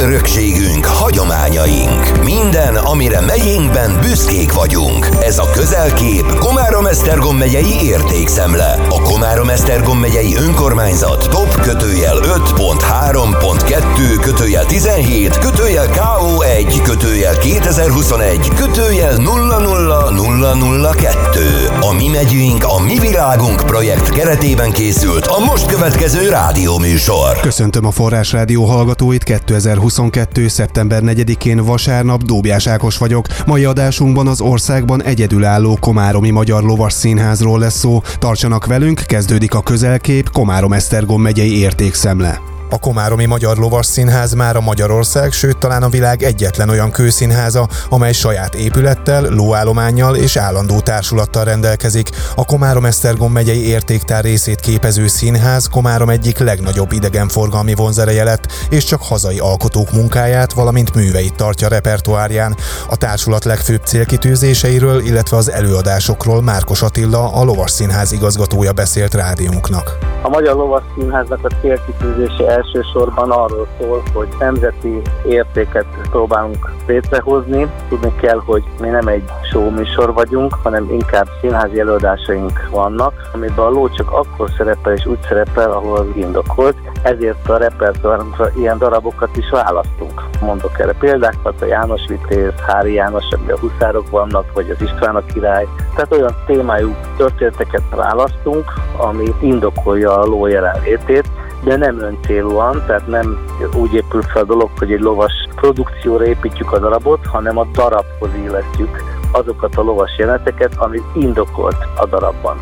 örökségünk, hagyományaink. Minden, amire megyénkben büszkék vagyunk. Ez a közelkép Komárom-Esztergom megyei értékszemle. A Komárom-Esztergom megyei önkormányzat top kötőjel 5.3.2 kötőjel 17 kötőjel KO1 kötőjel 2021 kötőjel 00002. A Mi megyünk, a Mi világunk projekt keretében készült a most következő rádióműsor. Köszöntöm a Forrás Rádió hallgatóit 2022. szeptember 4-én vasárnap Dóbjás Ákos vagyok. Mai adásunkban az országban egyedülálló Komáromi Magyar Lovas Színházról lesz szó. Tartsanak velünk, kezdődik a közelkép Komárom-Esztergom megyei értékszemle. A Komáromi Magyar Lovas Színház már a Magyarország, sőt talán a világ egyetlen olyan kőszínháza, amely saját épülettel, lóállományjal és állandó társulattal rendelkezik. A Komárom-Esztergom megyei értéktár részét képező színház Komárom egyik legnagyobb idegenforgalmi vonzereje lett, és csak hazai alkotók munkáját, valamint műveit tartja repertoárján. A társulat legfőbb célkitűzéseiről, illetve az előadásokról Márkos Attila, a Lovas Színház igazgatója beszélt rádiónknak. A Magyar Lovas Színháznak a célkitűzése elsősorban arról szól, hogy nemzeti értéket próbálunk létrehozni. Tudni kell, hogy mi nem egy show műsor vagyunk, hanem inkább színházi előadásaink vannak, amiben a ló csak akkor szerepel és úgy szerepel, ahol az indokolt. Ezért a repertoárunkra ilyen darabokat is választunk. Mondok erre példákat, a János Vitéz, Hári János, amiben a huszárok vannak, vagy az István a király. Tehát olyan témájú történeteket választunk, ami indokolja a ló jelenlétét, de nem öncélúan, tehát nem úgy épül fel a dolog, hogy egy lovas produkcióra építjük a darabot, hanem a darabhoz illesztjük azokat a lovas jeleneteket, amit indokolt a darabban.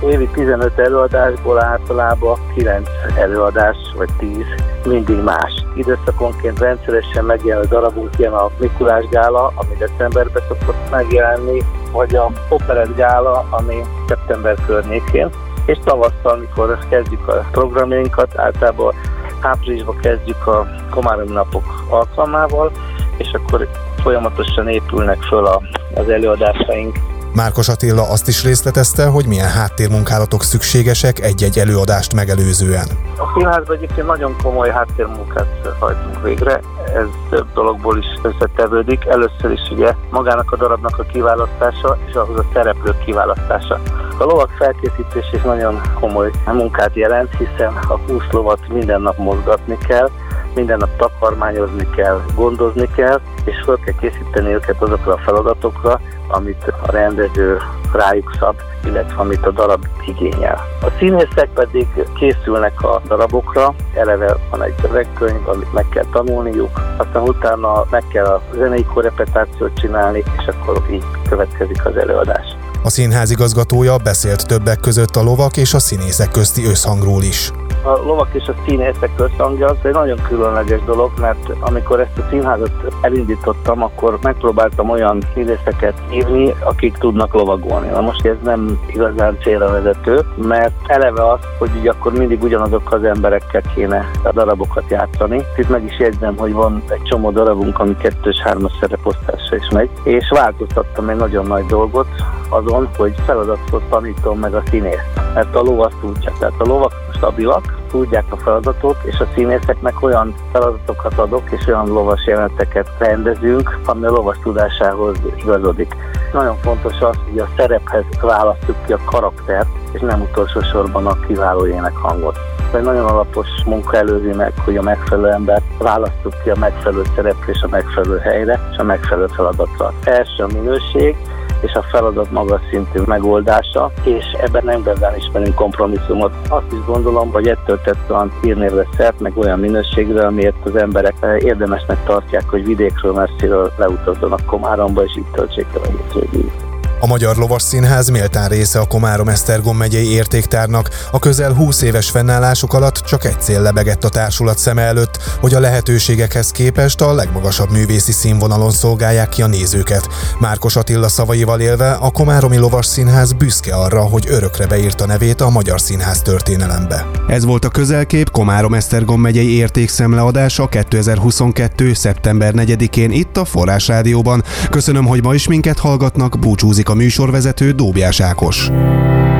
Évi 15 előadásból általában 9 előadás vagy 10 mindig más. Időszakonként rendszeresen megjelenő darabunk ilyen a Mikulás Gála, ami decemberben szokott megjelenni, vagy a Operett Gála, ami szeptember környékén és tavasszal, amikor kezdjük a programjainkat, általában áprilisban kezdjük a Komárom napok alkalmával, és akkor folyamatosan épülnek föl a, az előadásaink, Márkos Attila azt is részletezte, hogy milyen háttérmunkálatok szükségesek egy-egy előadást megelőzően. A színházban egyébként nagyon komoly háttérmunkát hajtunk végre, ez több dologból is összetevődik. Először is ugye magának a darabnak a kiválasztása és ahhoz a szereplők kiválasztása. A lovak felkészítés is nagyon komoly munkát jelent, hiszen a 20 lovat minden nap mozgatni kell, minden nap takarmányozni kell, gondozni kell, és fel kell készíteni őket azokra a feladatokra, amit a rendező rájuk szab, illetve amit a darab igényel. A színészek pedig készülnek a darabokra, eleve van egy szövegkönyv, amit meg kell tanulniuk, aztán utána meg kell a zenei korrepetációt csinálni, és akkor így következik az előadás. A színház igazgatója beszélt többek között a lovak és a színészek közti összhangról is a lovak és a színészek összhangja az egy nagyon különleges dolog, mert amikor ezt a színházat elindítottam, akkor megpróbáltam olyan színészeket írni, akik tudnak lovagolni. Na most ez nem igazán célra vezető, mert eleve az, hogy így akkor mindig ugyanazok az emberekkel kéne a darabokat játszani. Itt meg is jegyzem, hogy van egy csomó darabunk, ami kettős, hármas szereposztásra is megy, és változtattam egy nagyon nagy dolgot azon, hogy feladatot tanítom meg a színészt. Mert a ló azt tudja, tehát a lovak stabilak, tudják a feladatot, és a színészeknek olyan feladatokat adok, és olyan lovas jeleneteket rendezünk, ami a lovas tudásához igazodik. Nagyon fontos az, hogy a szerephez választjuk ki a karaktert, és nem utolsó sorban a kiváló énekhangot. Egy nagyon alapos munka előzi meg, hogy a megfelelő embert választjuk ki a megfelelő szerepre és a megfelelő helyre, és a megfelelő feladatra. Első a minőség, és a feladat magas szintű megoldása, és ebben nem igazán ismerünk kompromisszumot. Azt is gondolom, hogy ettől tett olyan hírnévre szert, meg olyan minőségre, amiért az emberek érdemesnek tartják, hogy vidékről messziről leutazzanak Komáromba, és itt töltsék el a. A Magyar Lovas Színház méltán része a Komárom-Esztergom megyei értéktárnak. A közel 20 éves fennállásuk alatt csak egy cél lebegett a társulat szeme előtt, hogy a lehetőségekhez képest a legmagasabb művészi színvonalon szolgálják ki a nézőket. Márkos Attila szavaival élve a Komáromi Lovas Színház büszke arra, hogy örökre beírta nevét a Magyar Színház történelembe. Ez volt a közelkép Komárom-Esztergom megyei értékszemleadása 2022. szeptember 4-én itt a Forrás Rádióban. Köszönöm, hogy ma is minket hallgatnak, búcsúzik a műsorvezető Dóbjás Ákos.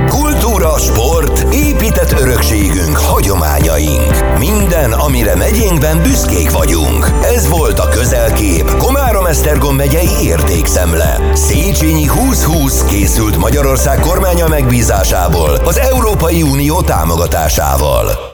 Kultúra, sport, épített örökségünk, hagyományaink. Minden, amire megyénkben büszkék vagyunk. Ez Közelkép, Komárom-Esztergom megyei értékszemle. Széchenyi 2020 készült Magyarország kormánya megbízásából az Európai Unió támogatásával.